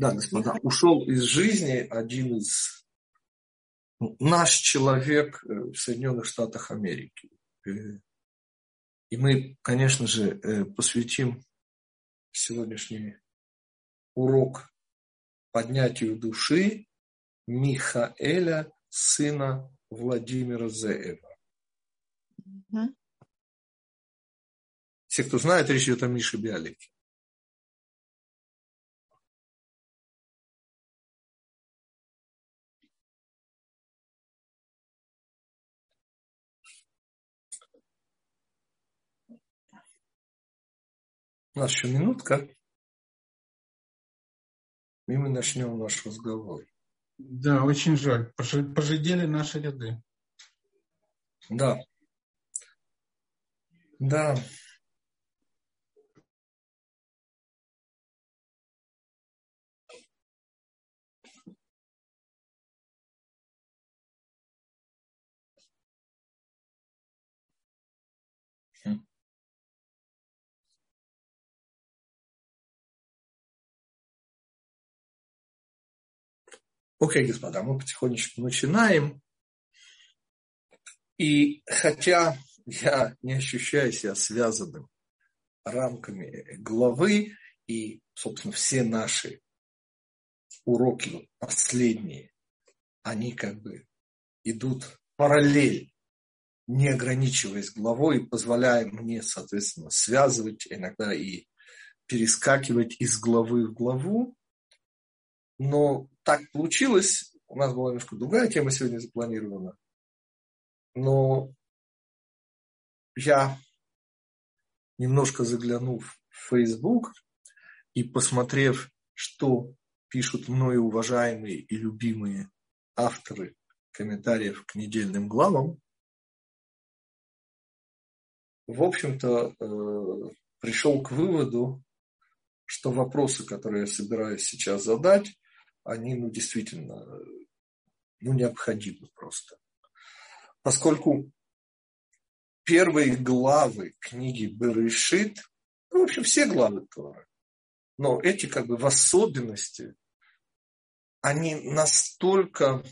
Да, господа, ушел из жизни один из ну, наш человек э, в Соединенных Штатах Америки. Э, и мы, конечно же, э, посвятим сегодняшний урок поднятию души Михаэля, сына Владимира Зеева. Все, кто знает, речь идет о Мише Биалике. У нас еще минутка, и мы начнем наш разговор. Да, очень жаль. Пожидели наши ряды. Да. Да. Окей, господа, мы потихонечку начинаем. И хотя я не ощущаю себя связанным рамками главы, и, собственно, все наши уроки последние, они как бы идут параллель, не ограничиваясь главой, и позволяя мне, соответственно, связывать иногда и перескакивать из главы в главу. Но так получилось, у нас была немножко другая тема сегодня запланирована, но я, немножко заглянув в Facebook и посмотрев, что пишут мною уважаемые и любимые авторы комментариев к недельным главам, в общем-то, э, пришел к выводу, что вопросы, которые я собираюсь сейчас задать, они ну, действительно ну, необходимы просто. Поскольку первые главы книги Берешит, ну, в общем, все главы Торы, но эти как бы в особенности, они настолько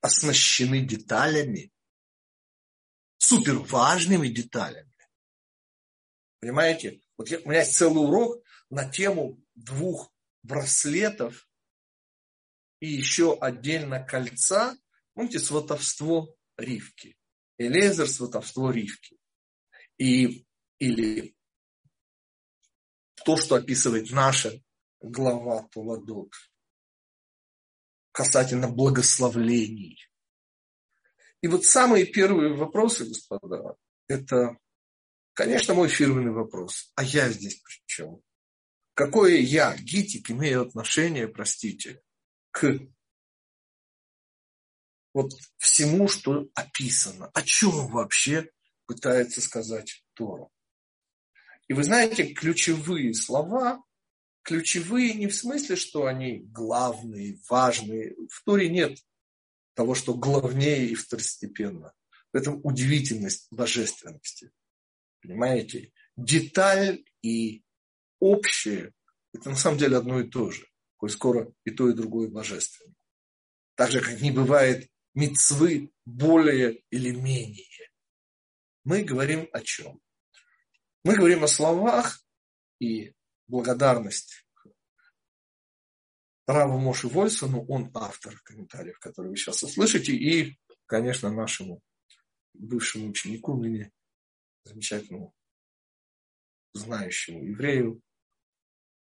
оснащены деталями, супер важными деталями. Понимаете? Вот я, у меня есть целый урок на тему двух браслетов и еще отдельно кольца. Помните, сватовство Ривки. Элезер, сватовство Ривки. И, или то, что описывает наша глава Туладот касательно благословлений. И вот самые первые вопросы, господа, это, конечно, мой фирменный вопрос. А я здесь при чем? Какое я, гитик, имею отношение, простите, к вот всему, что описано. О чем вообще пытается сказать Тора? И вы знаете, ключевые слова, ключевые не в смысле, что они главные, важные. В Торе нет того, что главнее и второстепенно. В этом удивительность божественности. Понимаете? Деталь и общее – это на самом деле одно и то же. Коль скоро и то, и другое божественно. Так же, как не бывает мецвы более или менее. Мы говорим о чем? Мы говорим о словах и благодарность Раву Моши Вольсону, он автор комментариев, которые вы сейчас услышите, и, конечно, нашему бывшему ученику, ныне замечательному знающему еврею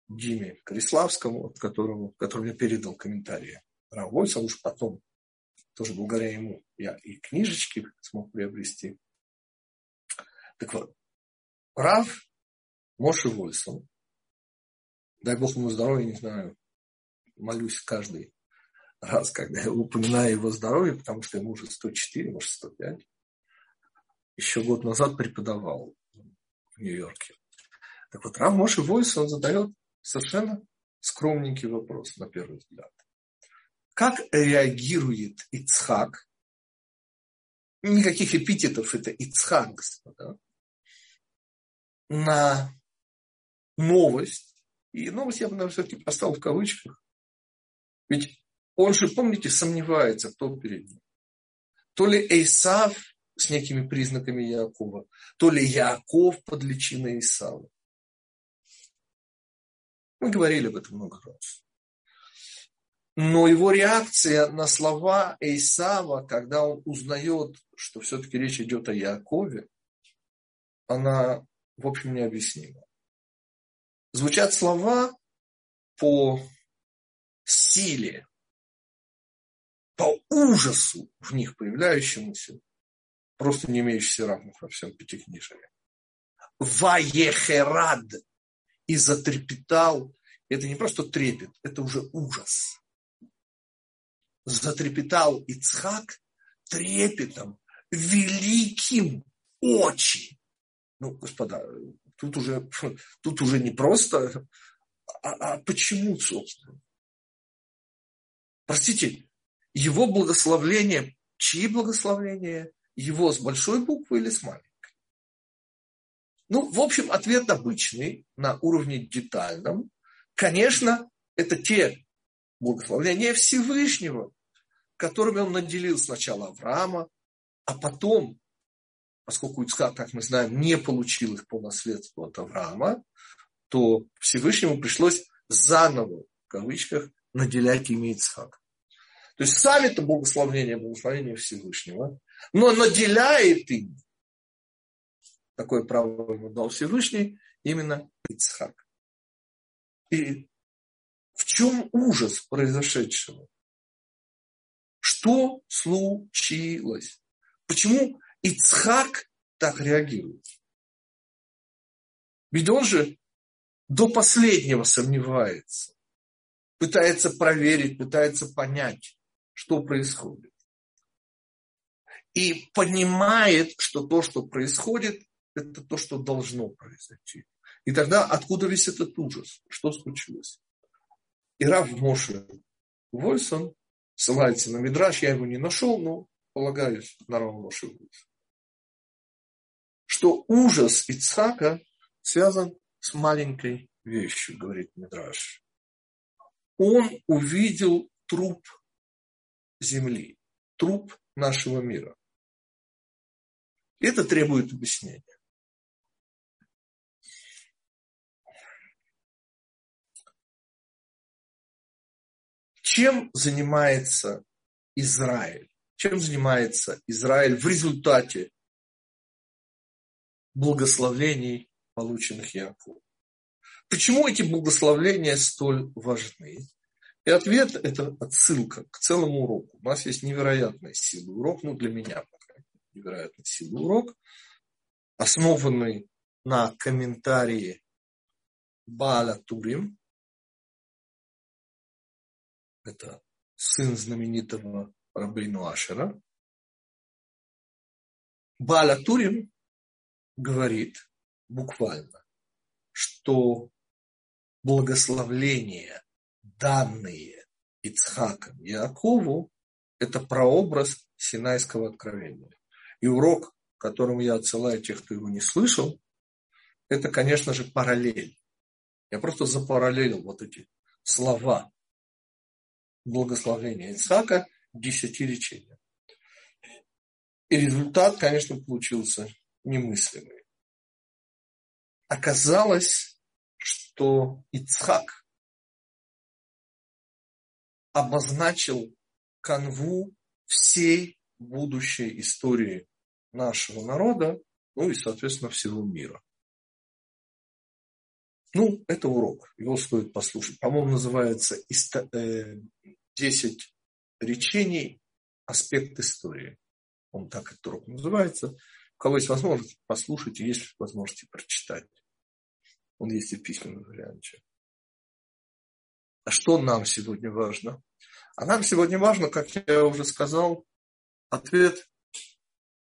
Диме Кориславскому, от которого, который мне передал комментарии. Рав Вольсон уж потом, тоже благодаря ему, я и книжечки смог приобрести. Так вот, Рав Моши Вольсон, дай Бог ему здоровья, не знаю, молюсь каждый раз, когда я упоминаю его здоровье, потому что ему уже 104, может 105. Еще год назад преподавал в Нью-Йорке. Так вот, Рав Моши Войс, он задает совершенно скромненький вопрос, на первый взгляд. Как реагирует Ицхак? Никаких эпитетов, это Ицхак, господа. На новость, И новость я бы, наверное, все-таки поставил в кавычках. Ведь он же, помните, сомневается, кто перед ним. То ли Эйсав с некими признаками Якова, то ли Яков под личиной Исава. Мы говорили об этом много раз. Но его реакция на слова Эйсава, когда он узнает, что все-таки речь идет о Якове, она, в общем, необъяснима. Звучат слова по силе, по ужасу в них появляющемуся, просто не имеющийся равных во всем пятикнижии. Ваехерад и затрепетал. Это не просто трепет, это уже ужас. Затрепетал Ицхак трепетом, великим очень. Ну, господа, тут уже, тут уже не просто, а, а почему, собственно? Простите, его благословление, чьи благословления? Его с большой буквы или с маленькой? Ну, в общем, ответ обычный, на уровне детальном. Конечно, это те благословления Всевышнего, которыми он наделил сначала Авраама, а потом, поскольку Ицхак, как мы знаем, не получил их по наследству от Авраама, то Всевышнему пришлось заново, в кавычках, наделять ими Ицхака. То есть сами-то благословление, благословение Всевышнего, но наделяет им, такое право ему дал Всевышний, именно Ицхак. И в чем ужас произошедшего? Что случилось? Почему Ицхак так реагирует? Ведь он же до последнего сомневается, пытается проверить, пытается понять что происходит. И понимает, что то, что происходит, это то, что должно произойти. И тогда откуда весь этот ужас? Что случилось? И Рав Моше Вольсон ссылается на Мидраш, я его не нашел, но полагаюсь на Рав Моше Вольсон. Что ужас Ицхака связан с маленькой вещью, говорит Мидраш. Он увидел труп Земли, труп нашего мира. Это требует объяснения. Чем занимается Израиль? Чем занимается Израиль в результате благословений, полученных Яковом? Почему эти благословления столь важны? И ответ – это отсылка к целому уроку. У нас есть невероятная сила урок, ну для меня пока невероятная сила урок, основанный на комментарии Бааля Турим. Это сын знаменитого Рабейну Ашера. Бааля Турим говорит буквально, что благословление данные Ицхаком Якову, это прообраз Синайского откровения. И урок, к которому я отсылаю тех, кто его не слышал, это, конечно же, параллель. Я просто запараллелил вот эти слова благословения Ицхака десяти речения. И результат, конечно, получился немыслимый. Оказалось, что Ицхак обозначил канву всей будущей истории нашего народа, ну и, соответственно, всего мира. Ну, это урок, его стоит послушать. По-моему, называется «10 э, речений. Аспект истории». Он так этот урок называется. У кого есть возможность, послушайте, есть возможность прочитать. Он есть и в письменном варианте. А что нам сегодня важно? А нам сегодня важно, как я уже сказал, ответ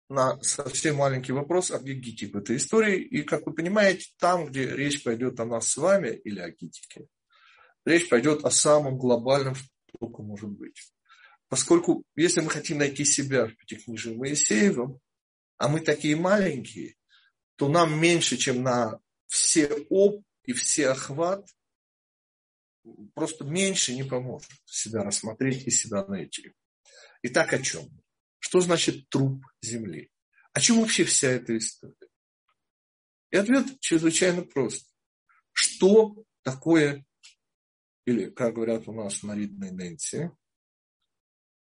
на совсем маленький вопрос о гигите в этой истории. И, как вы понимаете, там, где речь пойдет о нас с вами или о гитике, речь пойдет о самом глобальном, что только может быть. Поскольку, если мы хотим найти себя в Пятикнижии Моисеевом, а мы такие маленькие, то нам меньше, чем на все об и все охват, просто меньше не поможет себя рассмотреть и себя найти. Итак, о чем? Что значит труп земли? О чем вообще вся эта история? И ответ чрезвычайно прост. Что такое, или, как говорят у нас на рідній Нэнси,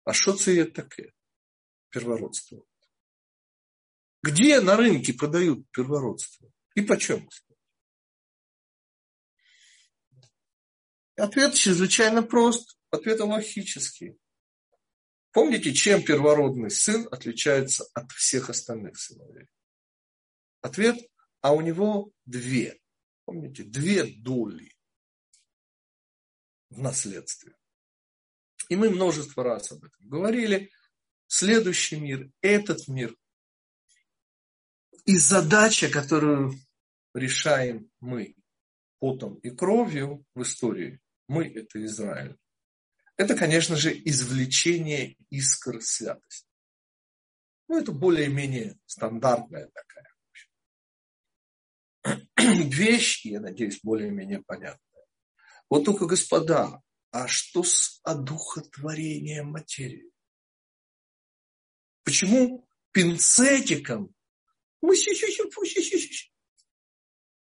а что це такое? Первородство. Где на рынке продают первородство? И почем? Ответ чрезвычайно прост. Ответ логический. Помните, чем первородный сын отличается от всех остальных сыновей? Ответ, а у него две. Помните, две доли в наследстве. И мы множество раз об этом говорили. Следующий мир, этот мир. И задача, которую решаем мы потом и кровью в истории, мы – это Израиль. Это, конечно же, извлечение искр святости. Ну, это более-менее стандартная такая вещь, я надеюсь, более-менее понятная. Вот только, господа, а что с одухотворением материи? Почему пинцетиком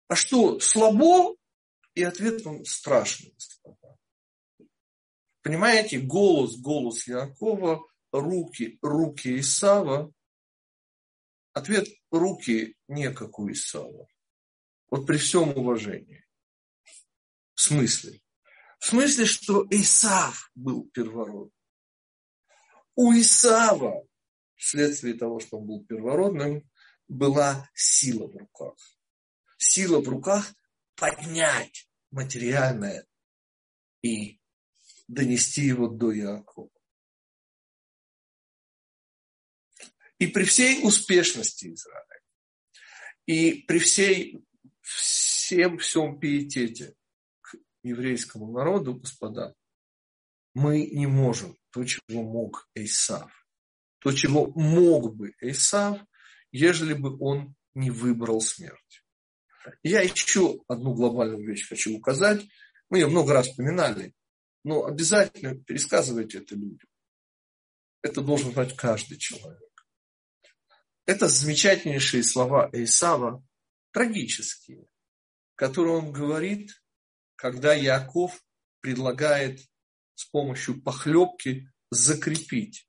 а что, слабо? И ответ вам страшный. Понимаете, голос, голос Якова, руки, руки Исава. Ответ руки не как у Исава. Вот при всем уважении. В смысле? В смысле, что Исав был первородным. У Исава, вследствие того, что он был первородным, была сила в руках. Сила в руках поднять материальное и донести его до Иакова. И при всей успешности Израиля, и при всей, всем всем пиетете к еврейскому народу, господа, мы не можем то, чего мог Эйсав. То, чего мог бы Эйсав, ежели бы он не выбрал смерть. Я еще одну глобальную вещь хочу указать. Мы ее много раз вспоминали. Но обязательно пересказывайте это людям. Это должен знать каждый человек. Это замечательнейшие слова Эйсава, трагические, которые он говорит, когда Яков предлагает с помощью похлебки закрепить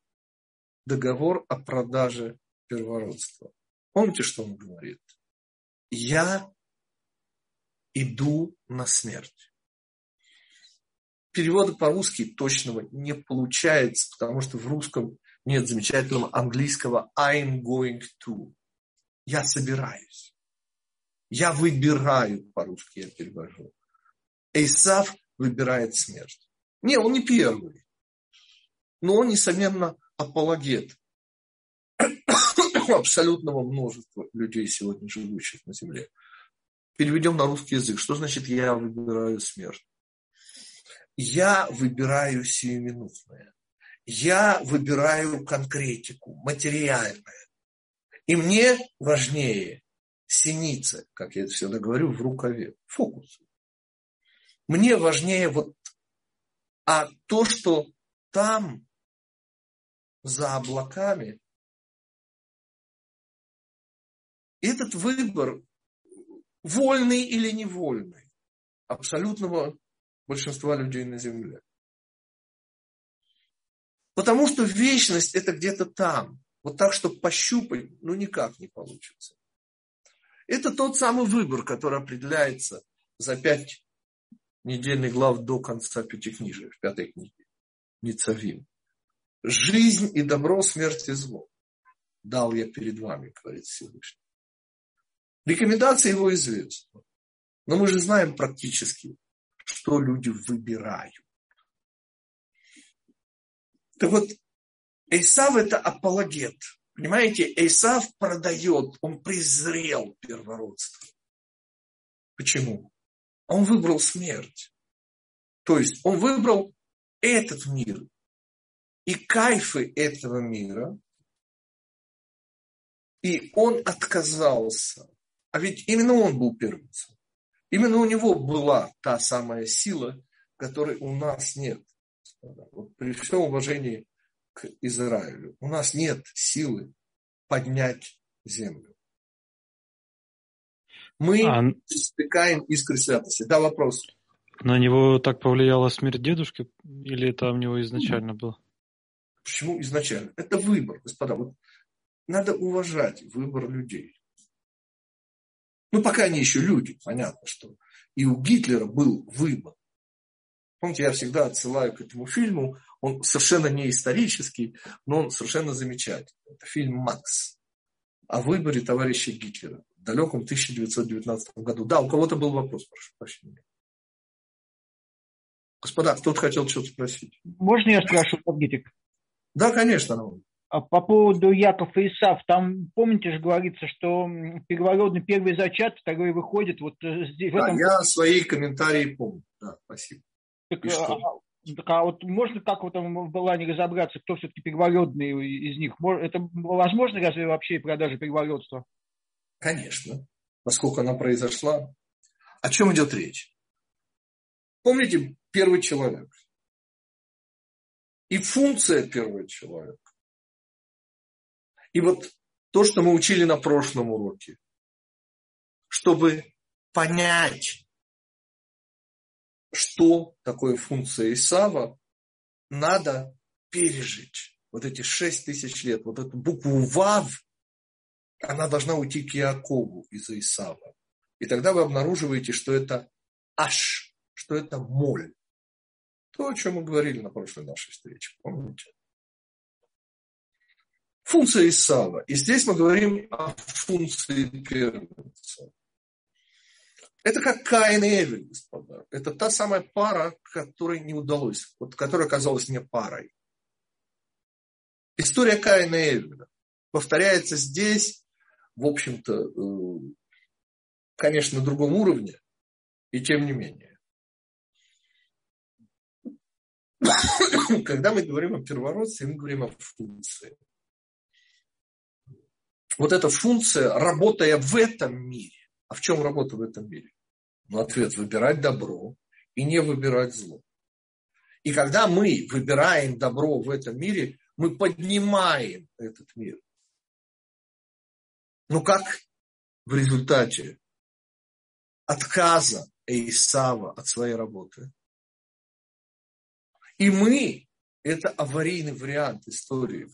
договор о продаже первородства. Помните, что он говорит? Я иду на смерть перевода по-русски точного не получается, потому что в русском нет замечательного английского I'm going to. Я собираюсь. Я выбираю, по-русски я перевожу. Эйсав выбирает смерть. Не, он не первый. Но он, несомненно, апологет абсолютного множества людей, сегодня живущих на земле. Переведем на русский язык. Что значит «я выбираю смерть»? Я выбираю сиюминутное. Я выбираю конкретику, материальное. И мне важнее синица, как я всегда говорю, в рукаве, фокус. Мне важнее вот, а то, что там, за облаками, этот выбор, вольный или невольный, абсолютного большинства людей на Земле. Потому что вечность это где-то там. Вот так, чтобы пощупать, ну никак не получится. Это тот самый выбор, который определяется за пять недельных глав до конца пятикнижия, в пятой книге. Ницавим. Жизнь и добро, смерть и зло. Дал я перед вами, говорит Всевышний. Рекомендации его известны. Но мы же знаем практически, что люди выбирают. Так вот, Эйсав это апологет. Понимаете, Эйсав продает, он презрел первородство. Почему? Он выбрал смерть. То есть он выбрал этот мир и кайфы этого мира, и он отказался. А ведь именно он был первенцем. Именно у него была та самая сила, которой у нас нет. Вот при всем уважении к Израилю, у нас нет силы поднять землю. Мы а... стыкаем искры святости. Да, вопрос. На него так повлияла смерть дедушки? Или это у него изначально было? Почему изначально? Это выбор, господа. Вот надо уважать выбор людей. Ну, пока они еще люди, понятно, что и у Гитлера был выбор. Помните, я всегда отсылаю к этому фильму. Он совершенно не исторический, но он совершенно замечательный. Это фильм «Макс» о выборе товарища Гитлера в далеком 1919 году. Да, у кого-то был вопрос, прошу прощения. Господа, кто-то хотел что-то спросить. Можно я спрошу, Гитик? Да, конечно, по поводу Яков и Исав, там, помните же, говорится, что первородный первый зачат, второй выходит. Вот э, здесь, да, этом... я свои комментарии помню. Да, спасибо. Так, а, так, а вот можно как вот там в не разобраться, кто все-таки первородный из них? Это возможно разве вообще продажа первородства? Конечно. Поскольку она произошла. О чем идет речь? Помните, первый человек. И функция первого человека и вот то, что мы учили на прошлом уроке, чтобы понять, что такое функция Исава, надо пережить вот эти шесть тысяч лет. Вот эту букву Вав, она должна уйти к Якову из Исава. И тогда вы обнаруживаете, что это Аш, что это моль. То, о чем мы говорили на прошлой нашей встрече, помните? Функция Исава. И здесь мы говорим о функции первенца. Это как Каин и Эвель, господа. Это та самая пара, которой не удалось, вот, которая оказалась не парой. История Каина и Эвеля повторяется здесь, в общем-то, э, конечно, на другом уровне, и тем не менее. Когда мы говорим о первородстве, мы говорим о функции вот эта функция, работая в этом мире. А в чем работа в этом мире? Ну, ответ – выбирать добро и не выбирать зло. И когда мы выбираем добро в этом мире, мы поднимаем этот мир. Ну как в результате отказа Исава от своей работы? И мы – это аварийный вариант истории,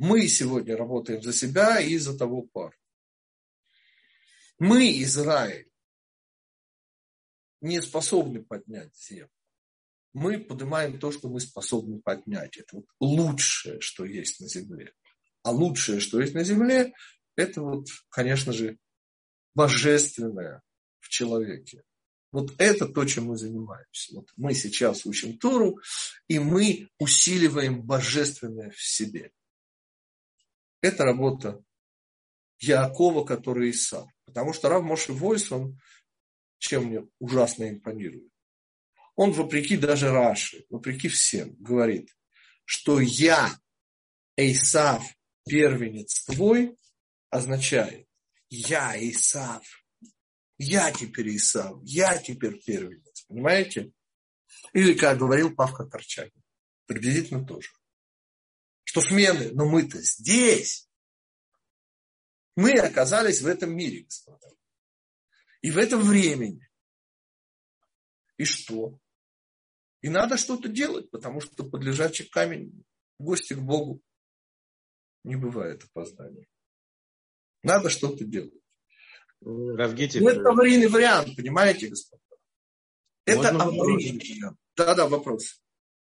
мы сегодня работаем за себя и за того пар. Мы, Израиль, не способны поднять землю. Мы поднимаем то, что мы способны поднять. Это вот лучшее, что есть на земле. А лучшее, что есть на земле, это вот, конечно же, божественное в человеке. Вот это то, чем мы занимаемся. Вот мы сейчас учим Тору, и мы усиливаем божественное в себе. Это работа Якова, который Исав. Потому что Рав Моши Войс, он чем мне ужасно импонирует. Он, вопреки даже Раши, вопреки всем, говорит, что я, Исав, первенец твой, означает, я Исав, я теперь Исав, я теперь первенец. Понимаете? Или, как говорил Павка Корчагин, приблизительно тоже что смены, но мы-то здесь. Мы оказались в этом мире, господа. И в этом времени. И что? И надо что-то делать, потому что под лежачий камень гости к Богу не бывает опоздания. Надо что-то делать. Равгитик. Ну, это аварийный вариант, понимаете, господа? Это аварийный вариант. Да-да, вопрос.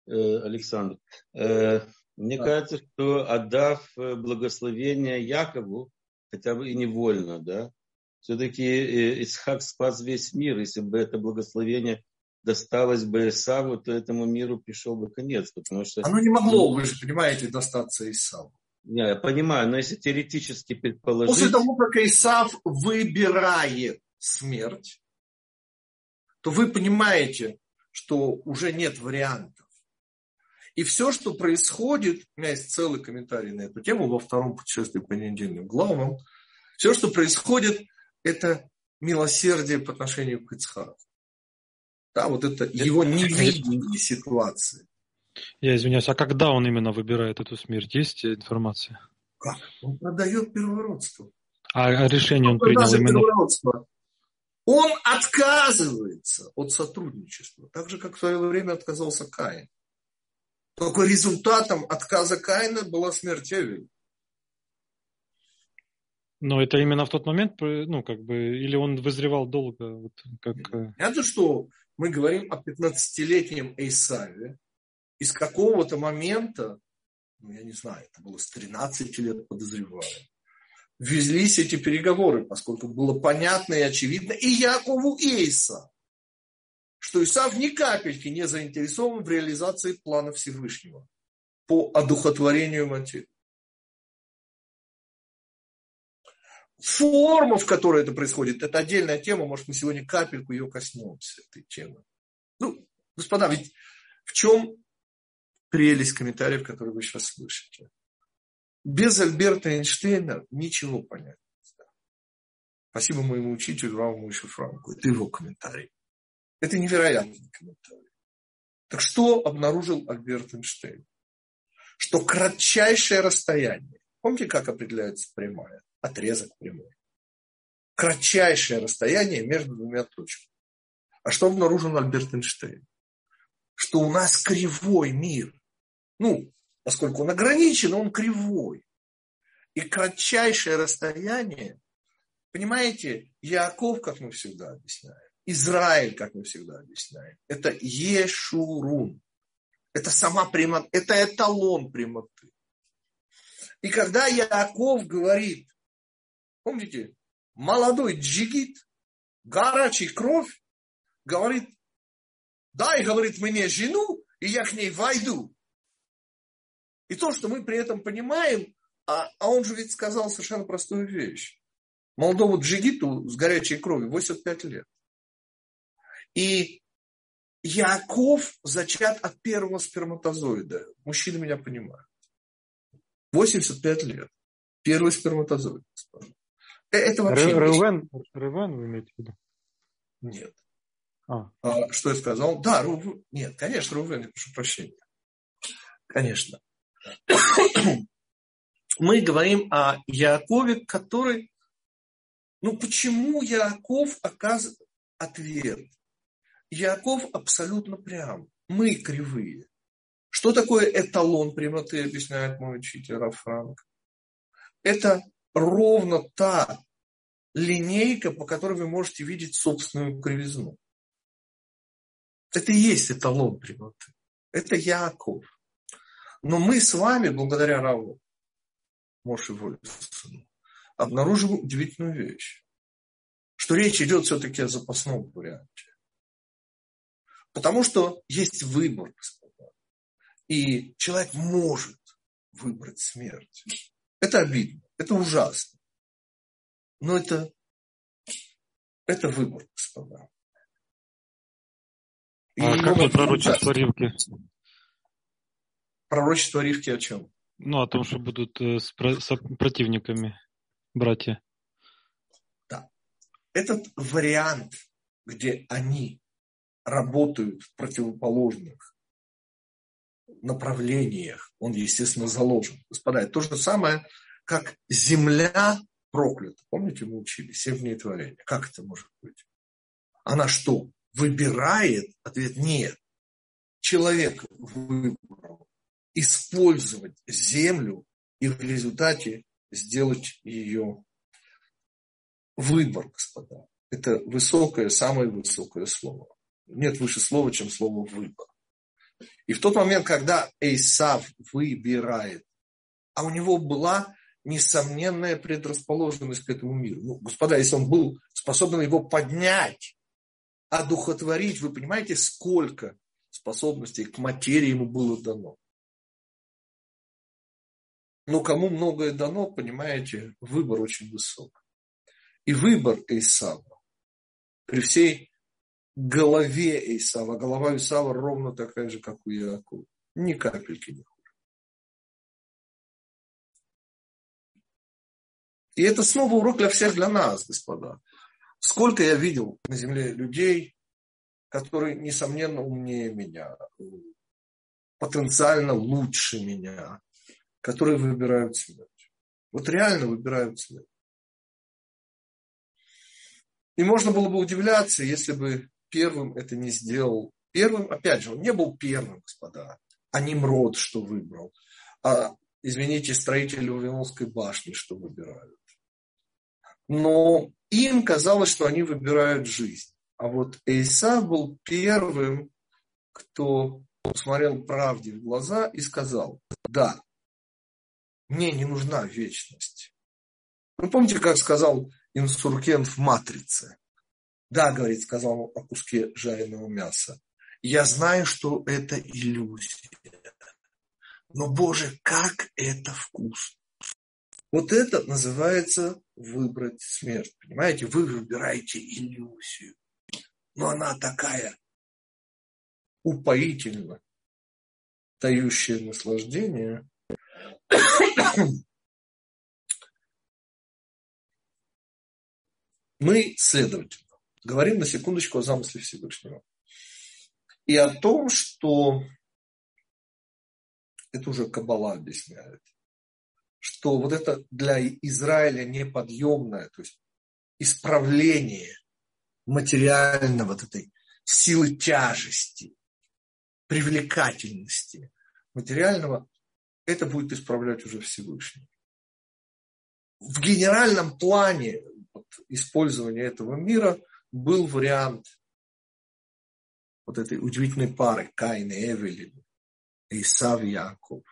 Э, Александр, э, мне да. кажется, что отдав э, благословение Якову, хотя бы и невольно, да, все-таки э, Исхак спас весь мир. Если бы это благословение досталось бы Исаву, то этому миру пришел бы конец. Потому что... Оно не могло, вы же понимаете, достаться Исаву. Не, я понимаю, но если теоретически предположить... После того, как Исав выбирает смерть, то вы понимаете, что уже нет вариантов. И все, что происходит, у меня есть целый комментарий на эту тему во втором путешествии по недельным главам, все, что происходит, это милосердие по отношению к Ицхаку. Да, вот это его невидение ситуации. Я извиняюсь, а когда он именно выбирает эту смерть? Есть информация? Как? Он продает первородство. А решение он, он принял именно... Он отказывается от сотрудничества, так же, как в свое время отказался Каин. Только результатом отказа Каина была смерть Эвеля. Но это именно в тот момент, ну, как бы, или он вызревал долго, вот, как... Э, Это что мы говорим о 15-летнем Эйсаве, из какого-то момента, ну, я не знаю, это было с 13 лет, подозреваю, ввезлись эти переговоры, поскольку было понятно и очевидно и Якову, Эйса, что Исав ни капельки не заинтересован в реализации плана Всевышнего по одухотворению материи. Форма, в которой это происходит, это отдельная тема, может, мы сегодня капельку ее коснемся, этой темы. Ну, господа, ведь в чем прелесть комментариев, которые вы сейчас слышите? Без Альберта Эйнштейна ничего понять нельзя. Спасибо моему учителю Раву Муше Франку. Это его комментарий. Это невероятный комментарий. Так что обнаружил Альберт Эйнштейн? Что кратчайшее расстояние, помните, как определяется прямая? Отрезок прямой. Кратчайшее расстояние между двумя точками. А что обнаружил Альберт Эйнштейн? Что у нас кривой мир. Ну, поскольку он ограничен, он кривой. И кратчайшее расстояние, понимаете, Яков, как мы всегда объясняем, Израиль, как мы всегда объясняем, это Ешурун. Это сама прямота, это эталон прямоты. И когда Яков говорит, помните, молодой джигит, горячий кровь, говорит, дай, говорит, мне жену, и я к ней войду. И то, что мы при этом понимаем, а, а он же ведь сказал совершенно простую вещь. Молодому джигиту с горячей кровью 85 лет. И Яков зачат от первого сперматозоида. Мужчины меня понимают. 85 лет. Первый сперматозоид. Э, это вообще... Ревен, Ревен вы имеете в виду? Нет. А. А, что я сказал? Да, Рувен. Нет, конечно, Рувен, я прошу прощения. Конечно. Мы говорим о Якове, который... Ну, почему Яков оказывает ответ? Яков абсолютно прям. Мы кривые. Что такое эталон прямоты, объясняет мой учитель Рафранк? Это ровно та линейка, по которой вы можете видеть собственную кривизну. Это и есть эталон прямоты. Это Яков. Но мы с вами, благодаря Раву Моше Вольфсону, обнаружим удивительную вещь, что речь идет все-таки о запасном варианте. Потому что есть выбор, господа. И человек может выбрать смерть. Это обидно, это ужасно. Но это, это выбор, господа. И а как вот пророчество Ривки? Пророчество Ривки о чем? Ну, о том, что будут э, с противниками братья. Да. Этот вариант, где они работают в противоположных направлениях, он, естественно, заложен. Господа, это то же самое, как земля проклята. Помните, мы учили семь творения. Как это может быть? Она что, выбирает? Ответ нет. Человек выбрал использовать землю и в результате сделать ее выбор, господа. Это высокое, самое высокое слово. Нет выше слова, чем слово выбор. И в тот момент, когда Эйсав выбирает, а у него была несомненная предрасположенность к этому миру. Ну, господа, если он был способен его поднять, одухотворить, вы понимаете, сколько способностей к материи ему было дано. Но кому многое дано, понимаете, выбор очень высок. И выбор Исава при всей голове Исава, голова Исава ровно такая же, как у Иакова. Ни капельки не И это снова урок для всех, для нас, господа. Сколько я видел на земле людей, который, несомненно, умнее меня, потенциально лучше меня, которые выбирают смерть. Вот реально выбирают смерть. И можно было бы удивляться, если бы первым это не сделал. Первым, опять же, он не был первым, господа, а Немрод, что выбрал. А, извините, строители Вавилонской башни, что выбирают. Но им казалось, что они выбирают жизнь. А вот Иса был первым, кто посмотрел правде в глаза и сказал, да, мне не нужна вечность. Вы помните, как сказал инсургент в «Матрице»? Да, говорит, сказал он о куске жареного мяса. Я знаю, что это иллюзия. Но, Боже, как это вкусно. Вот это называется выбрать смерть. Понимаете, вы выбираете иллюзию. Но она такая упоительна, тающая наслаждение. Мы, следовательно, говорим на секундочку о замысле Всевышнего. И о том, что это уже Каббала объясняет, что вот это для Израиля неподъемное, то есть исправление материального вот этой силы тяжести, привлекательности материального, это будет исправлять уже Всевышний. В генеральном плане вот, использования этого мира был вариант вот этой удивительной пары Каин и Эвелин, Исав и Яков.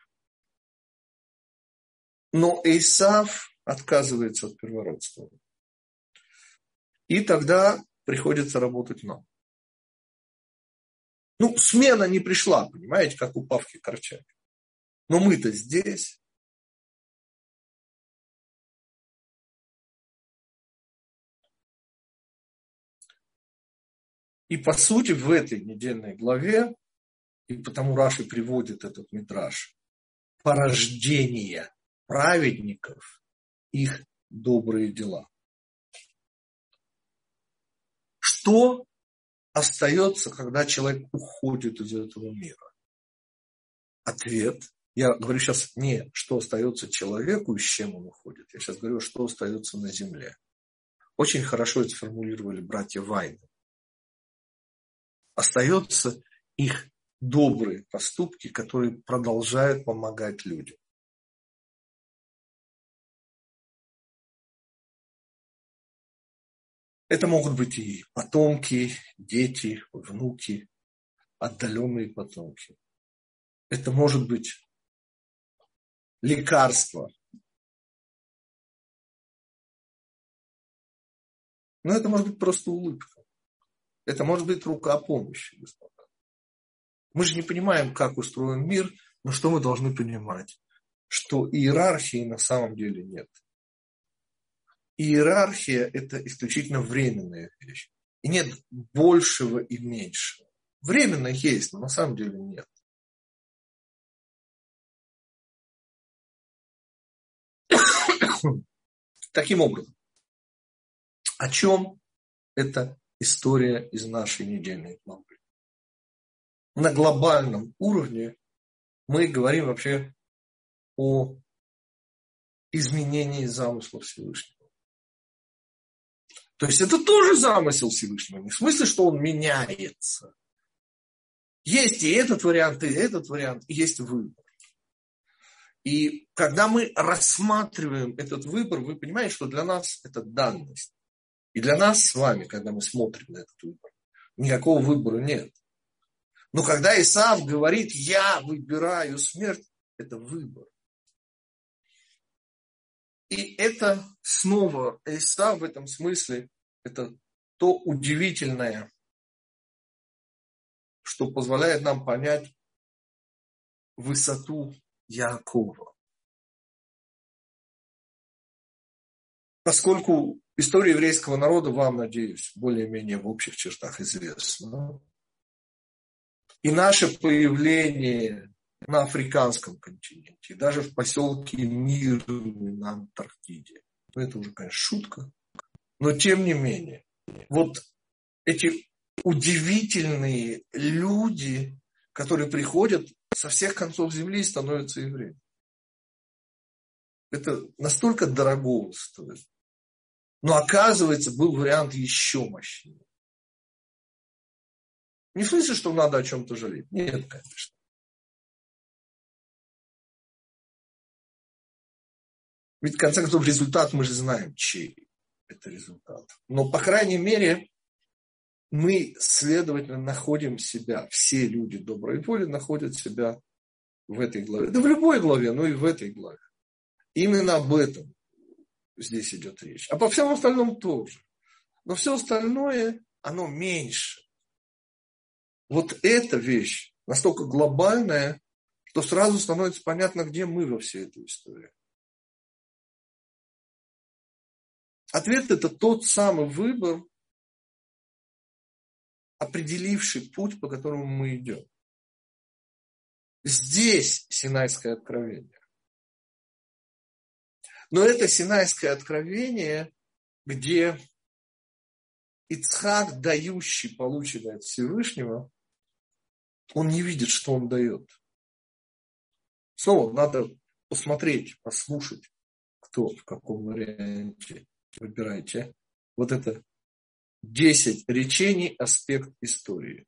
Но Исав отказывается от первородства. И тогда приходится работать нам. Ну, смена не пришла, понимаете, как у Павки Корчаки. Но мы-то здесь. И по сути в этой недельной главе, и потому Раши приводит этот митраж, порождение праведников, их добрые дела. Что остается, когда человек уходит из этого мира? Ответ. Я говорю сейчас не, что остается человеку и с чем он уходит. Я сейчас говорю, что остается на земле. Очень хорошо это сформулировали братья Вайны. Остается их добрые поступки, которые продолжают помогать людям. Это могут быть и потомки, дети, внуки, отдаленные потомки. Это может быть лекарство. Но это может быть просто улыбка. Это может быть рука помощи, господа. Мы же не понимаем, как устроен мир, но что мы должны понимать? Что иерархии на самом деле нет иерархия – это исключительно временная вещь. И нет большего и меньшего. Временно есть, но на самом деле нет. Таким образом, о чем эта история из нашей недельной главы? На глобальном уровне мы говорим вообще о изменении замысла Всевышнего. То есть это тоже замысел Всевышнего. Не в смысле, что он меняется. Есть и этот вариант, и этот вариант, и есть выбор. И когда мы рассматриваем этот выбор, вы понимаете, что для нас это данность. И для нас с вами, когда мы смотрим на этот выбор, никакого выбора нет. Но когда Исаав говорит, я выбираю смерть, это выбор. И это снова Иса в этом смысле, это то удивительное, что позволяет нам понять высоту Якова. Поскольку история еврейского народа вам, надеюсь, более-менее в общих чертах известна, и наше появление на африканском континенте, даже в поселке Мирный на Антарктиде. Ну, это уже, конечно, шутка. Но тем не менее, вот эти удивительные люди, которые приходят со всех концов земли и становятся евреями. Это настолько дорого стоит. Но оказывается, был вариант еще мощнее. Не в смысле, что надо о чем-то жалеть. Нет, конечно. Ведь, в конце концов, результат мы же знаем, чей это результат. Но, по крайней мере, мы, следовательно, находим себя, все люди доброй воли находят себя в этой главе. Да в любой главе, но и в этой главе. Именно об этом здесь идет речь. А по всем остальном тоже. Но все остальное, оно меньше. Вот эта вещь настолько глобальная, что сразу становится понятно, где мы во всей этой истории. Ответ – это тот самый выбор, определивший путь, по которому мы идем. Здесь Синайское откровение. Но это Синайское откровение, где Ицхак, дающий, полученный от Всевышнего, он не видит, что он дает. Снова надо посмотреть, послушать, кто в каком варианте выбирайте. Вот это 10 речений, аспект истории.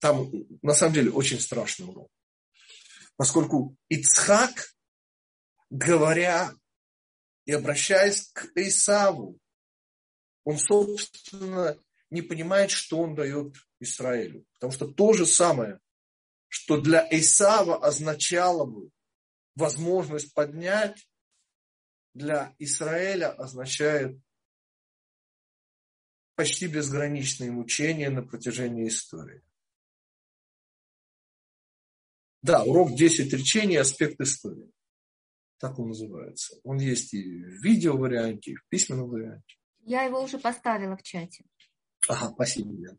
Там, на самом деле, очень страшный урок. Поскольку Ицхак, говоря и обращаясь к Исаву, он, собственно, не понимает, что он дает Израилю. Потому что то же самое, что для Исава означало бы возможность поднять, для Израиля означает почти безграничные мучения на протяжении истории. Да, урок 10 речений, аспект истории. Так он называется. Он есть и в видео-варианте, и в письменном варианте. Я его уже поставила в чате. Ага, спасибо, Лен.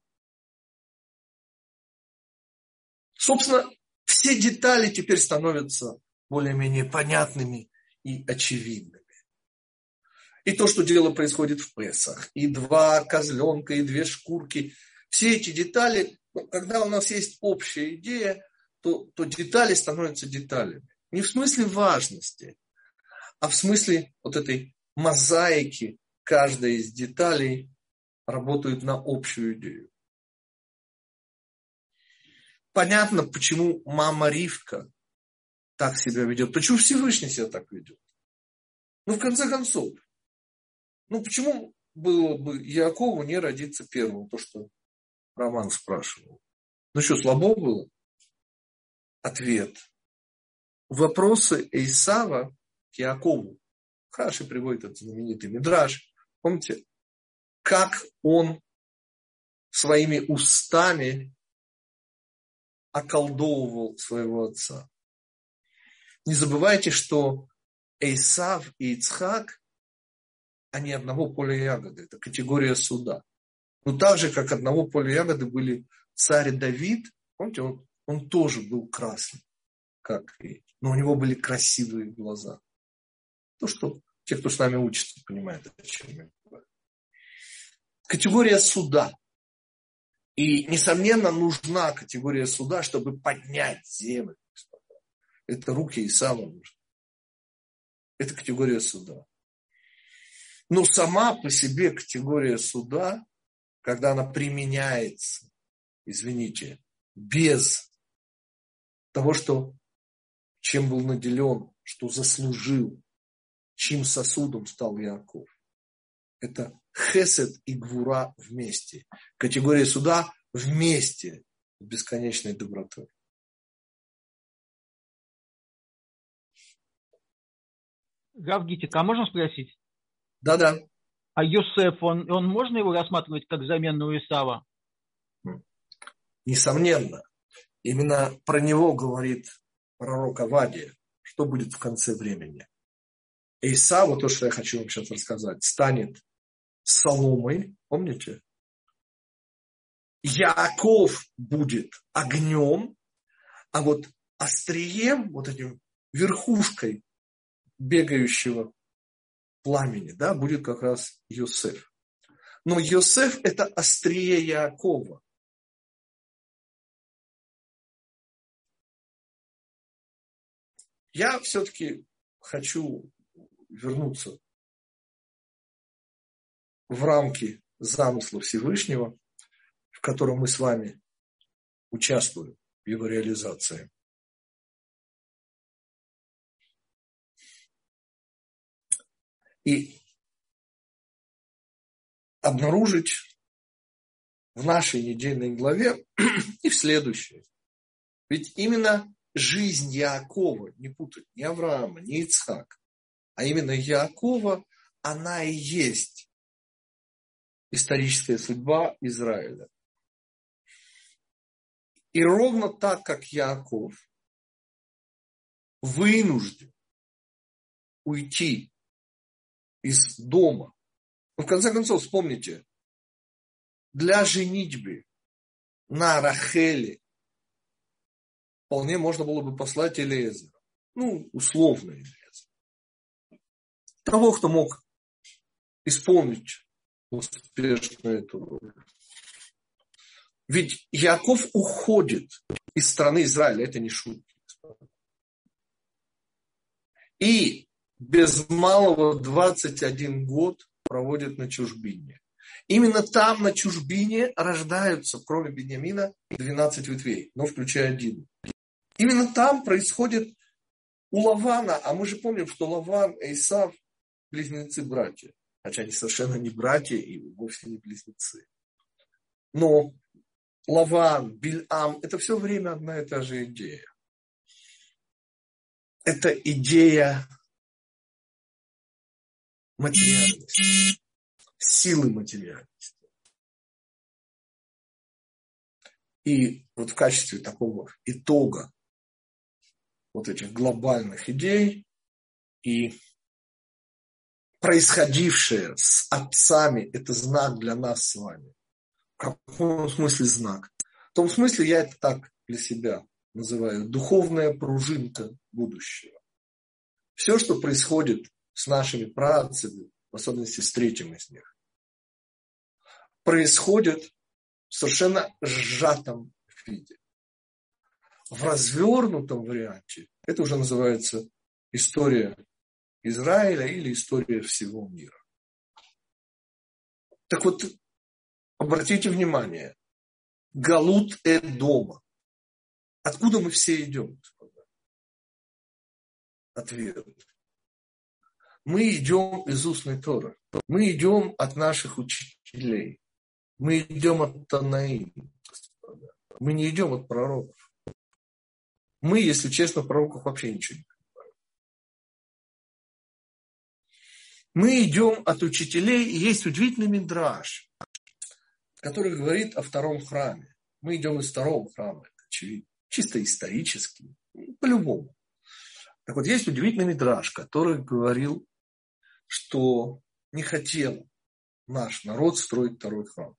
Собственно, все детали теперь становятся более-менее понятными и очевидными. И то, что дело происходит в Песах, и два козленка, и две шкурки. Все эти детали, ну, когда у нас есть общая идея, то, то детали становятся деталями. Не в смысле важности, а в смысле вот этой мозаики каждая из деталей работает на общую идею. Понятно, почему мама Ривка так себя ведет, почему Всевышний себя так ведет. Ну, в конце концов, ну, почему было бы Якову не родиться первым, то, что Роман спрашивал? Ну что, слабо было? Ответ. Вопросы Эйсава к Якову. Хаши приводит этот знаменитый Мидраж. Помните, как он своими устами околдовывал своего отца. Не забывайте, что Эйсав и Ицхак они одного поля ягоды. Это категория суда. Но так же, как одного поля ягоды были царь Давид, помните, он, он тоже был красный, как и, но у него были красивые глаза. То, что те, кто с нами учится, понимают, о чем я говорю. Категория суда. И, несомненно, нужна категория суда, чтобы поднять землю. Это руки Исава нужны. Это категория суда. Но сама по себе категория суда, когда она применяется, извините, без того, что чем был наделен, что заслужил, чьим сосудом стал Яков. Это хесед и гвура вместе. Категория суда вместе с бесконечной добротой. Гавгитик, а можно спросить? Да-да. А Йосеф, он, он можно его рассматривать как замену Исава? Несомненно. Именно про него говорит пророк Авадия, что будет в конце времени. Исава, то, что я хочу вам сейчас рассказать, станет соломой, помните? Яков будет огнем, а вот острием, вот этим верхушкой бегающего пламени, да, будет как раз Йосеф. Но Йосеф – это острие Якова. Я все-таки хочу вернуться в рамки замысла Всевышнего, в котором мы с вами участвуем в его реализации. И обнаружить в нашей недельной главе и в следующей. Ведь именно жизнь Якова, не путать ни Авраама, ни Ицхака, а именно Якова, она и есть историческая судьба Израиля. И ровно так, как Яков вынужден уйти из дома. Но в конце концов, вспомните, для женитьбы на Рахеле вполне можно было бы послать Элиезера. Ну, условно Элиезера. Того, кто мог исполнить успешно эту роль. Ведь Яков уходит из страны Израиля, это не шутки. И без малого 21 год проводит на чужбине. Именно там, на чужбине, рождаются, кроме Бениамина, 12 ветвей, но включая один. Именно там происходит у Лавана, а мы же помним, что Лаван и Исав – близнецы-братья. Хотя они совершенно не братья и вовсе не близнецы. Но Лаван, Бильам – это все время одна и та же идея. Это идея материальности, силы материальности. И вот в качестве такого итога вот этих глобальных идей и происходившее с отцами – это знак для нас с вами. В каком смысле знак? В том смысле я это так для себя называю духовная пружинка будущего. Все, что происходит с нашими працами, в особенности с третьим из них, происходит в совершенно сжатом виде. В развернутом варианте это уже называется история Израиля или история всего мира. Так вот, обратите внимание, Галут э дома. Откуда мы все идем? Ответ. Мы идем из устной Торы. Мы идем от наших учителей. Мы идем от Танаим. Мы не идем от пророков. Мы, если честно, в пророках вообще ничего не понимаем. Мы идем от учителей, и есть удивительный мидраж, который говорит о втором храме. Мы идем из второго храма, это очевидно. Чисто исторически, по-любому. Так вот, есть удивительный мидраж, который говорил, что не хотел наш народ строить второй храм.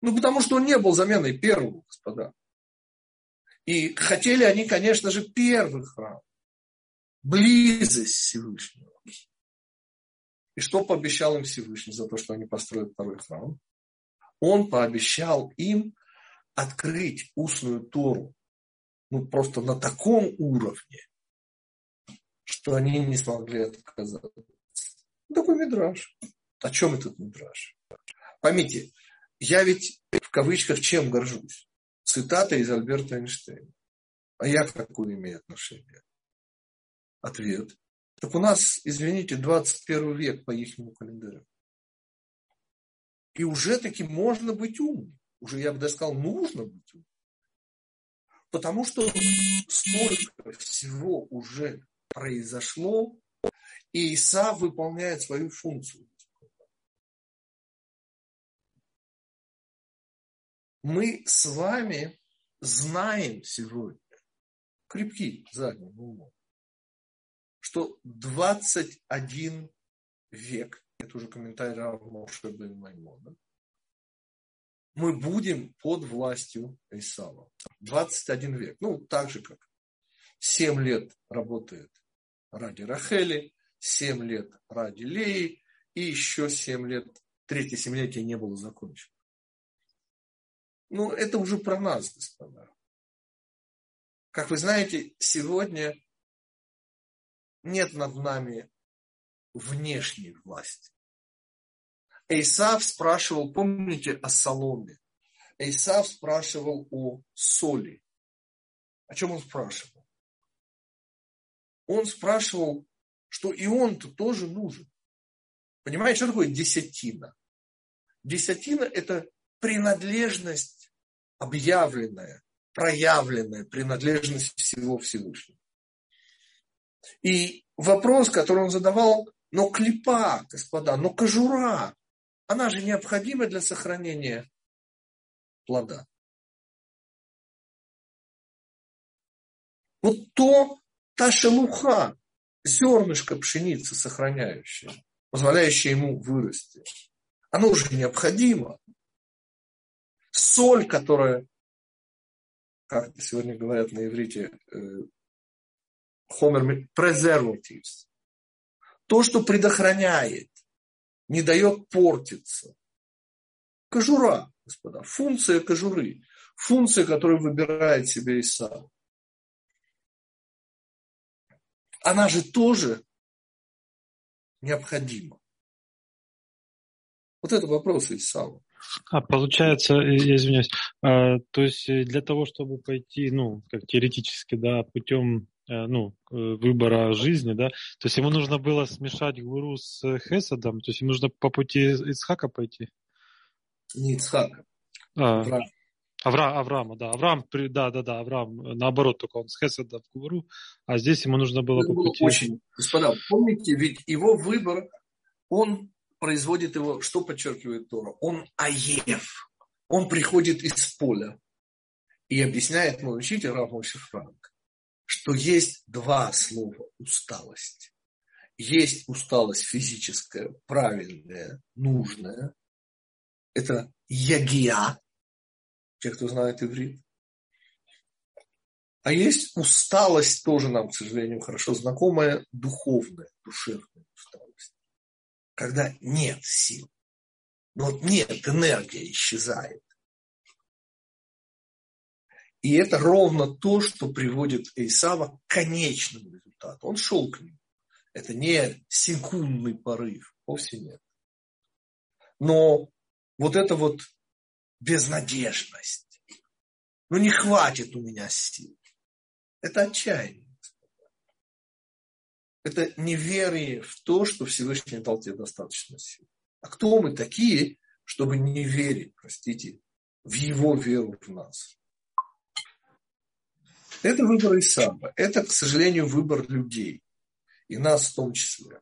Ну, потому что он не был заменой первого, господа. И хотели они, конечно же, первый храм. Близость Всевышнего. И что пообещал им Всевышний за то, что они построят второй храм? Он пообещал им открыть устную Тору. Ну, просто на таком уровне, что они не смогли отказаться. Такой мидраж. О чем этот мидраж? Поймите, я ведь в кавычках чем горжусь? Цитата из Альберта Эйнштейна. А я к какую имею отношение? Ответ. Так у нас, извините, 21 век по их календарю. И уже таки можно быть умным. Уже, я бы даже сказал, нужно быть умным. Потому что столько всего уже произошло, и Иса выполняет свою функцию. Мы с вами знаем сегодня, крепки задним умом, что 21 век, это уже комментарий Равмоша бен Маймона, мы будем под властью Исава. 21 век. Ну, так же, как 7 лет работает ради Рахели, 7 лет ради Леи, и еще 7 лет третье семилетие не было закончено. Ну, это уже про нас, господа. Как вы знаете, сегодня нет над нами внешней власти. Эйсав спрашивал, помните о соломе? Эйсав спрашивал о соли. О чем он спрашивал? Он спрашивал, что и он-то тоже нужен. Понимаете, что такое десятина? Десятина – это принадлежность объявленная, проявленная принадлежность всего Всевышнего. И вопрос, который он задавал, но клепа, господа, но кожура, она же необходима для сохранения плода. Вот то, та шелуха, зернышко пшеницы сохраняющее, позволяющее ему вырасти, оно уже необходимо. Соль, которая, как сегодня говорят на иврите, хомер э, презервативс, то, что предохраняет, не дает портиться. Кожура, господа, функция кожуры, функция, которую выбирает себе Исав. Она же тоже необходима. Вот это вопрос Исава. А получается, э, я извиняюсь, а, то есть э, для того, чтобы пойти, ну, как теоретически, да, путем э, ну, выбора жизни, да, то есть ему нужно было смешать гуру с Хесадом, то есть ему нужно по пути Ицхака пойти? Не Ицхака. А, Авраам. Авра, Авраама, да, Авраам, да, да, да, Авраам, наоборот, только он с Хеседа в Гуру, а здесь ему нужно было Это по пути... Очень, господа, помните, ведь его выбор, он производит его, что подчеркивает Тора? Он аев. Он приходит из поля. И объясняет мой учитель Рафмоши Франк, что есть два слова усталость. Есть усталость физическая, правильная, нужная. Это ягия, те, кто знает иврит. А есть усталость, тоже нам, к сожалению, хорошо знакомая, духовная, душевная усталость когда нет сил. Но вот нет, энергия исчезает. И это ровно то, что приводит Исава к конечному результату. Он шел к нему. Это не секундный порыв, вовсе нет. Но вот это вот безнадежность. Ну не хватит у меня сил. Это отчаяние. Это неверие в то, что Всевышний дал тебе достаточно сил. А кто мы такие, чтобы не верить, простите, в его веру в нас? Это выбор Исаба. Это, к сожалению, выбор людей. И нас в том числе.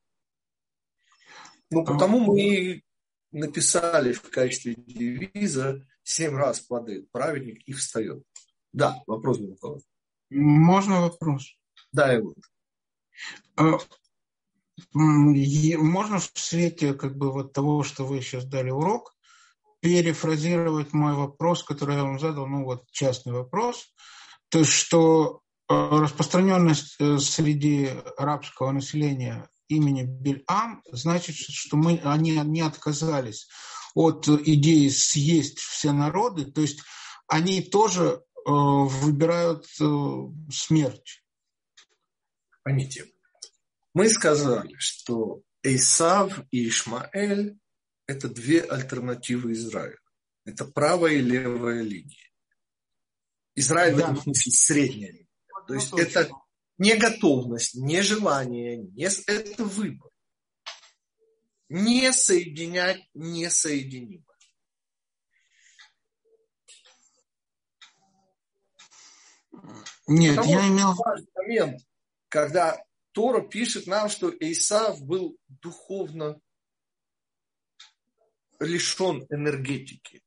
Ну, потому мы написали в качестве девиза «Семь раз падает праведник и встает». Да, вопрос был Можно вопрос? Да, и вот. А, можно в свете как бы вот того, что вы сейчас дали урок, перефразировать мой вопрос, который я вам задал, ну вот частный вопрос, то есть что э, распространенность э, среди арабского населения имени Бельам значит, что мы, они не отказались от идеи съесть все народы, то есть они тоже э, выбирают смерть. Поймите, мы сказали, что Эйсав и Ишмаэль – это две альтернативы Израиля. Это правая и левая линия. Израиль да. в этом смысле средняя линия. То есть это не готовность, не желание, не, это выбор. Не соединять несоединимое. Нет, Потому я имел... момент, когда Тора пишет нам, что Исав был духовно лишен энергетики.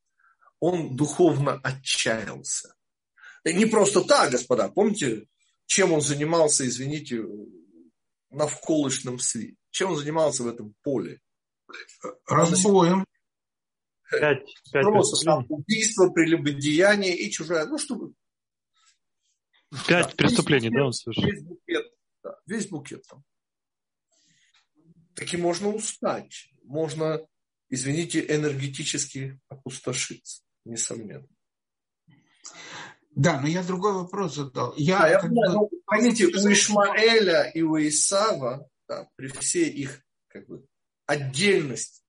Он духовно отчаялся. И не просто так, господа. Помните, чем он занимался, извините, на вколышном свете? Чем он занимался в этом поле? Разбоем. Пять, пять Просто убийство, прелюбодеяние и чужая. Ну, чтобы... Пять да, преступлений, да, он совершил? Весь букет да, там. Таки можно устать, можно извините, энергетически опустошиться, несомненно. Да, но я другой вопрос задал. Я, а, я понимаю, ну, поймите, у Ишмаэля и у Исава, да, при всей их как бы, отдельности,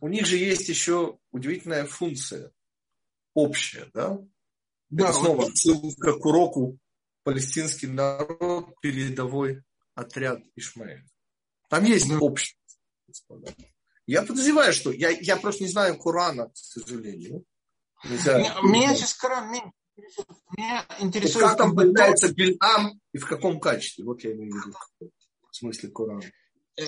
у них же есть еще удивительная функция общая, да? Да. Это снова ссылка к уроку палестинский народ, передовой отряд Ишмаэля. Там есть да. общее, господа. Я подозреваю, что я, я просто не знаю Корана, к сожалению. Нельзя... Меня сейчас Коран меня интересует... Как там появляется Бильам и в каком качестве? Вот я имею в виду в смысле Корана. Э,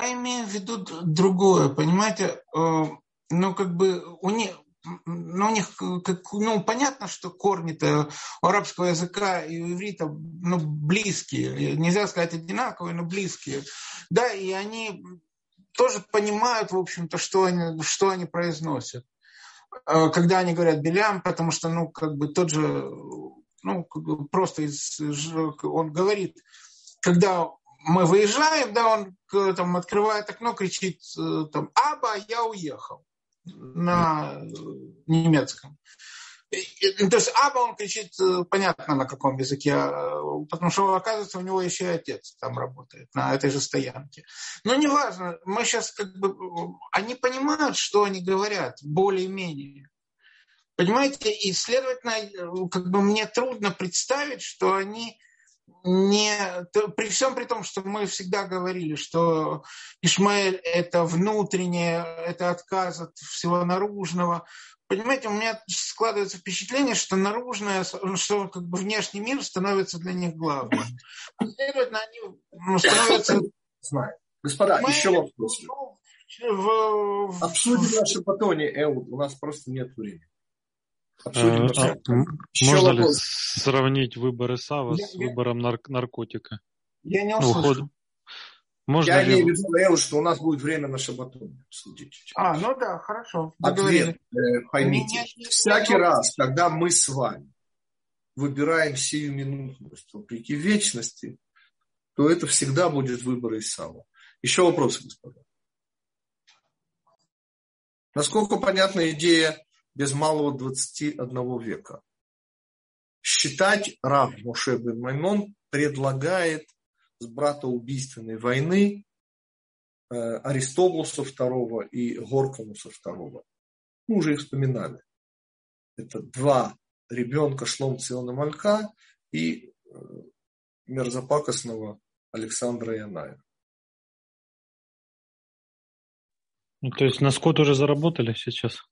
я имею в виду другое, понимаете? Э, ну, как бы у них, ну, у них как, ну, понятно, что корни-то у арабского языка и у иврита ну, близкие. Нельзя сказать одинаковые, но близкие. Да, и они тоже понимают, в общем-то, что они, что они произносят. Э, когда они говорят Белям, потому что, ну, как бы тот же, ну, просто из, он говорит, когда мы выезжаем, да, он там открывает окно, кричит э, там, Аба, я уехал на немецком. То есть Аба, он кричит, э, понятно, на каком языке, а, потому что, оказывается, у него еще и отец там работает, на этой же стоянке. Но неважно, мы сейчас как бы, они понимают, что они говорят, более-менее. Понимаете, и, следовательно, как бы мне трудно представить, что они не, при всем при том, что мы всегда говорили, что Ишмаэль это внутреннее, это отказ от всего наружного, Понимаете, у меня складывается впечатление, что наружное, что как бы внешний мир становится для них главным. Следовательно, они ну, становятся... Господа, Мы... еще вопрос. В... Обсудим наше батоне, Эуд. У нас просто нет времени. Обсудим а, можно вопрос. ли сравнить выбор Исава я, с выбором нар- наркотика? Я не услышал. Можно Я ли... имею в виду, Эл, что у нас будет время на шабатон обсудить. А, ну да, хорошо. Ответ, э, поймите, всякий раз, когда мы с вами выбираем сиюминутность вопреки вечности, то это всегда будет выбор Исава. Еще вопросы, господа. Насколько понятна идея без малого 21 века? Считать Рав Моше бен Маймон предлагает с братоубийственной войны э, Аристобулуса II и Горконуса II. Мы уже их вспоминали. Это два ребенка Шлом Циона Малька и э, мерзопакостного Александра Яная. Ну, то есть на скот уже заработали сейчас?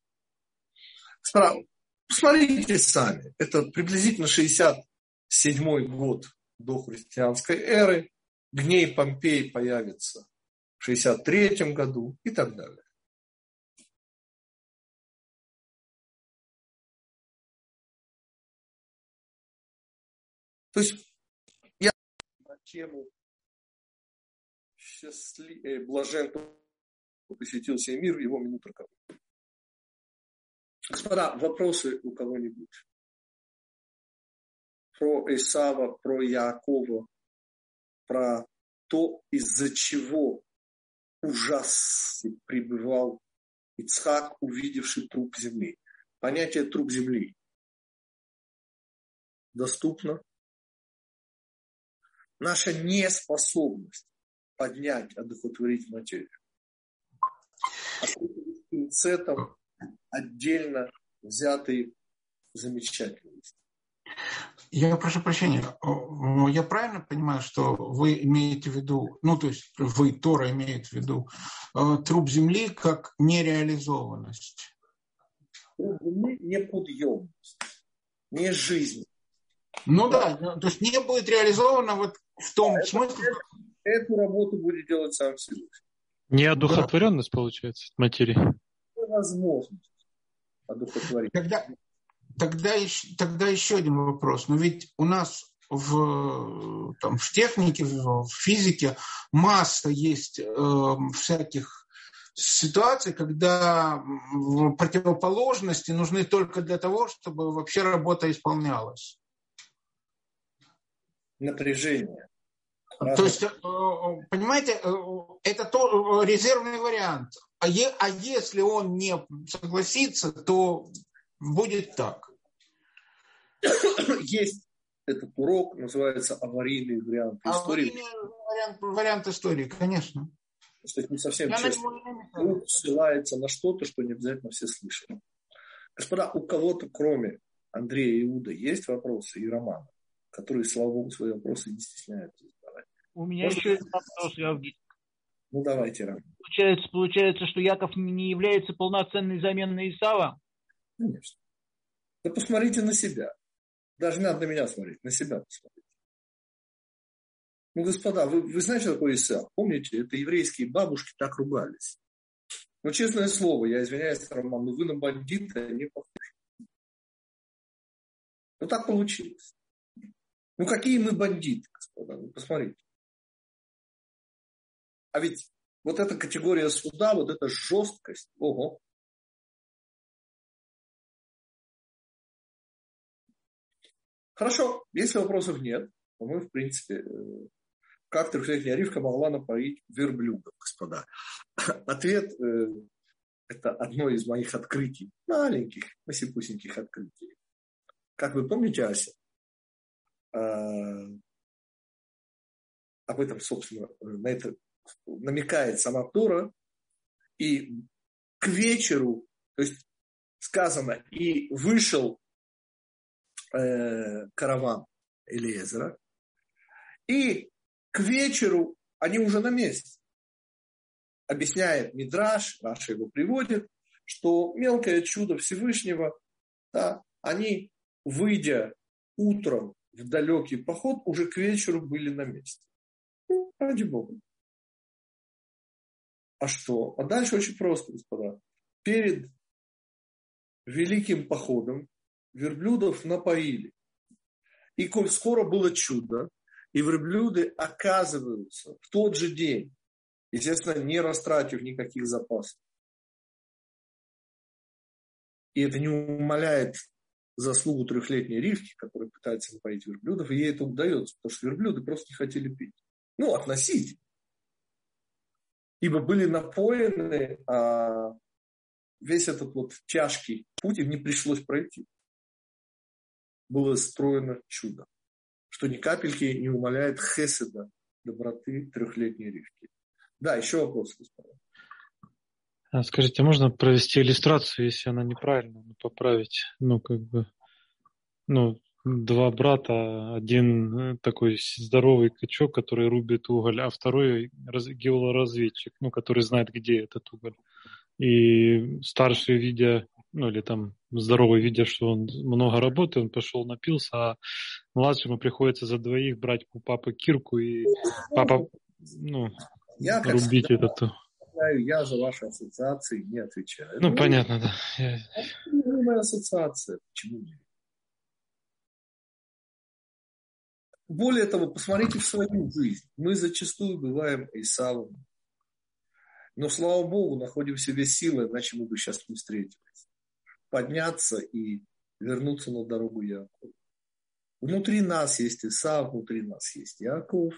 Посмотрите сами. Это приблизительно 67 год до христианской эры. Гней Помпей появится в 63 году и так далее. То есть я на тему счастлив... Э, блажен, посетил себе мир, его минута роковой. Господа, вопросы у кого-нибудь? Про Исава, про Якова, про то, из-за чего ужас пребывал Ицхак, увидевший труп земли. Понятие труп земли доступно. Наша неспособность поднять, одухотворить материю. А пинцетом отдельно взятые замечательности. Я прошу прощения, я правильно понимаю, что вы имеете в виду, ну то есть вы, Тора, имеет в виду э, труп земли как нереализованность? Труп земли не подъемность, не жизнь. Ну да, то есть не будет реализовано вот в том это, смысле... Эту, эту работу будет делать сам Всевышний. Неодухотворенность, да. получается, материи. Возможность одухотворить. Когда, тогда, тогда еще один вопрос. Но ведь у нас в, там, в технике, в физике масса есть э, всяких ситуаций, когда противоположности нужны только для того, чтобы вообще работа исполнялась. Напряжение. То есть, понимаете, это то, резервный вариант. А, е, а если он не согласится, то будет так. Есть этот урок, называется аварийный вариант истории. Аварийный вариант, вариант истории, конечно. Что это не совсем Я честно. Он ссылается на что-то, что не обязательно все слышали. Господа, у кого-то, кроме Андрея и Иуда, есть вопросы и Романа, которые, слава Богу, свои вопросы не стесняются? У меня Может, еще есть вопрос, Равгин. Ну, давайте, Рам. Получается, получается, что Яков не является полноценной заменой Исава? Конечно. Да посмотрите на себя. Даже не надо на меня смотреть, на себя посмотрите. Ну, господа, вы, вы знаете, что такое Исаак? Помните, это еврейские бабушки так ругались. Ну, честное слово, я извиняюсь, Роман, но вы на бандита не похожи. Ну, так получилось. Ну, какие мы бандиты, господа, ну, посмотрите. А ведь вот эта категория суда, вот эта жесткость, ого. Хорошо, если вопросов нет, то мы, в принципе, э, как трехлетняя Ривка могла напоить верблюдов, господа? Ответ э, – это одно из моих открытий, маленьких, масипусеньких открытий. Как вы помните, Ася, э, об этом, собственно, на это намекает сама Тора, и к вечеру, то есть сказано, и вышел э, караван Элиезера, и к вечеру они уже на месте. Объясняет Мидраш, Раша его приводит, что мелкое чудо Всевышнего, да, они, выйдя утром в далекий поход, уже к вечеру были на месте. Ну, ради Бога. А что? А дальше очень просто, господа. Перед великим походом верблюдов напоили. И коль скоро было чудо, и верблюды оказываются в тот же день, естественно, не растратив никаких запасов. И это не умаляет заслугу трехлетней Ривки, которая пытается напоить верблюдов, и ей это удается, потому что верблюды просто не хотели пить. Ну, относительно. Ибо были напоены, а весь этот вот тяжкий путь им не пришлось пройти. Было строено чудо что ни капельки не умаляет хеседа, доброты трехлетней Ривки. Да, еще вопрос. А скажите, можно провести иллюстрацию, если она неправильная, ну, поправить? Ну, как бы, ну, два брата, один э, такой здоровый качок, который рубит уголь, а второй геолоразведчик, ну, который знает, где этот уголь. И старший, видя ну или там здоровый, видя, что он много работает, он пошел напился, а младшему приходится за двоих брать у папы кирку и папа, ну, я, рубить всегда, этот. Я за ваши ассоциации не отвечаю. Ну, Это понятно, да. Я... Ассоциация. Почему нет? Более того, посмотрите в свою жизнь. Мы зачастую бываем Исавом. Но, слава Богу, находим в себе силы, иначе мы бы сейчас не встретились подняться и вернуться на дорогу Якова. Внутри нас есть Исав, внутри нас есть Яков.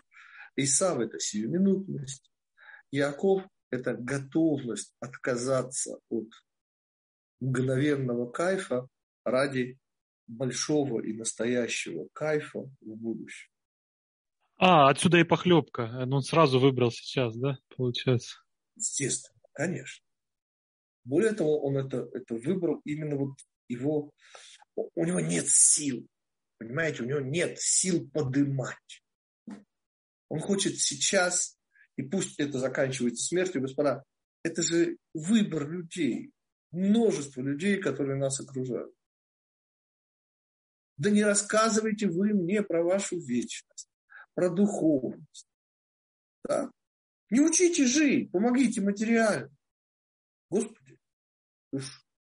Исав – это сиюминутность. Яков – это готовность отказаться от мгновенного кайфа ради большого и настоящего кайфа в будущем. А, отсюда и похлебка. Он сразу выбрал сейчас, да, получается? Естественно, конечно. Более того, он это, это выбрал именно вот его, у него нет сил, понимаете, у него нет сил подымать. Он хочет сейчас, и пусть это заканчивается смертью, господа, это же выбор людей, множество людей, которые нас окружают. Да не рассказывайте вы мне про вашу вечность, про духовность. Да? Не учите жить, помогите материально. Господи,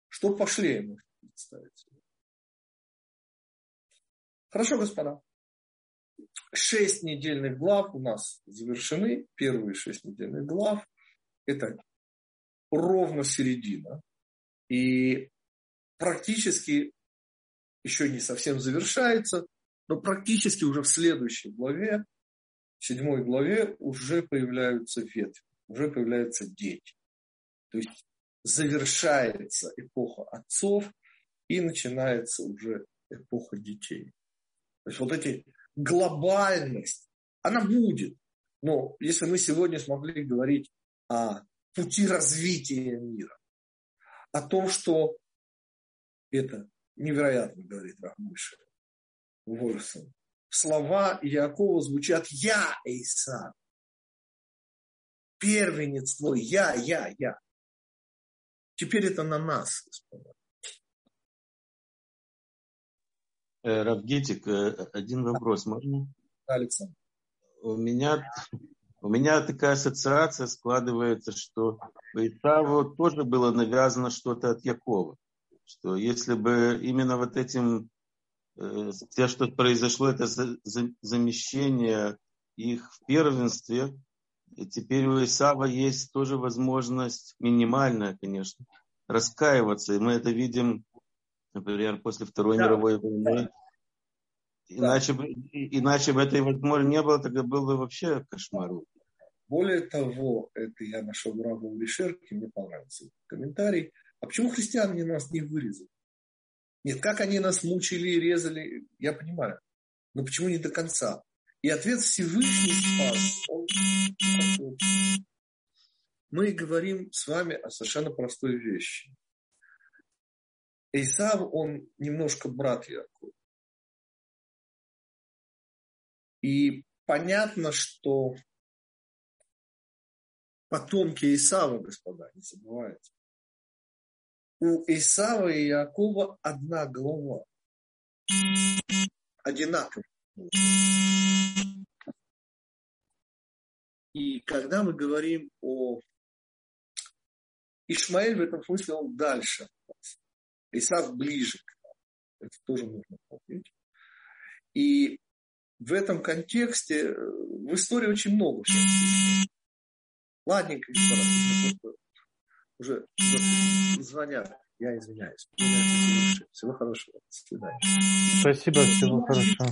что пошли ему представить. Хорошо, господа. Шесть недельных глав у нас завершены. Первые шесть недельных глав. Это ровно середина. И практически еще не совсем завершается, но практически уже в следующей главе в седьмой главе уже появляются ветви, уже появляются дети. То есть завершается эпоха отцов и начинается уже эпоха детей. То есть вот эти глобальность, она будет. Но если мы сегодня смогли говорить о пути развития мира, о том, что это невероятно, говорит Рахмыша Ворсон. Слова Якова звучат «Я, Эйса». Первенец твой, я, я, я. Теперь это на нас, господа. Э, Равгитик, э, один вопрос можно? Александр. У меня, у меня такая ассоциация складывается, что Исаву тоже было навязано что-то от Якова. Что если бы именно вот этим, э, все, что произошло, это замещение их в первенстве, и теперь у Исава есть тоже возможность, минимальная, конечно, раскаиваться. И мы это видим, например, после Второй да. мировой войны. Иначе, да. бы, иначе бы этой возможности не было, тогда был бы вообще кошмар. Более того, это я нашел Раву Лишерке, мне понравился комментарий. А почему христиане нас не вырезали? Нет, как они нас мучили и резали, я понимаю. Но почему не до конца? И ответ Всевышний спас. Он... Мы говорим с вами о совершенно простой вещи. Исав, он немножко брат Якова. И понятно, что потомки Исава, господа, не забывайте. У Исава и Якова одна голова. Одинаковая. И когда мы говорим о Ишмаэль в этом смысле он дальше. Исав ближе. Это тоже нужно помнить. И в этом контексте в истории очень много всего. Ладненько, уже звонят. Я извиняюсь. Всего хорошего. До свидания. Спасибо, всего хорошего.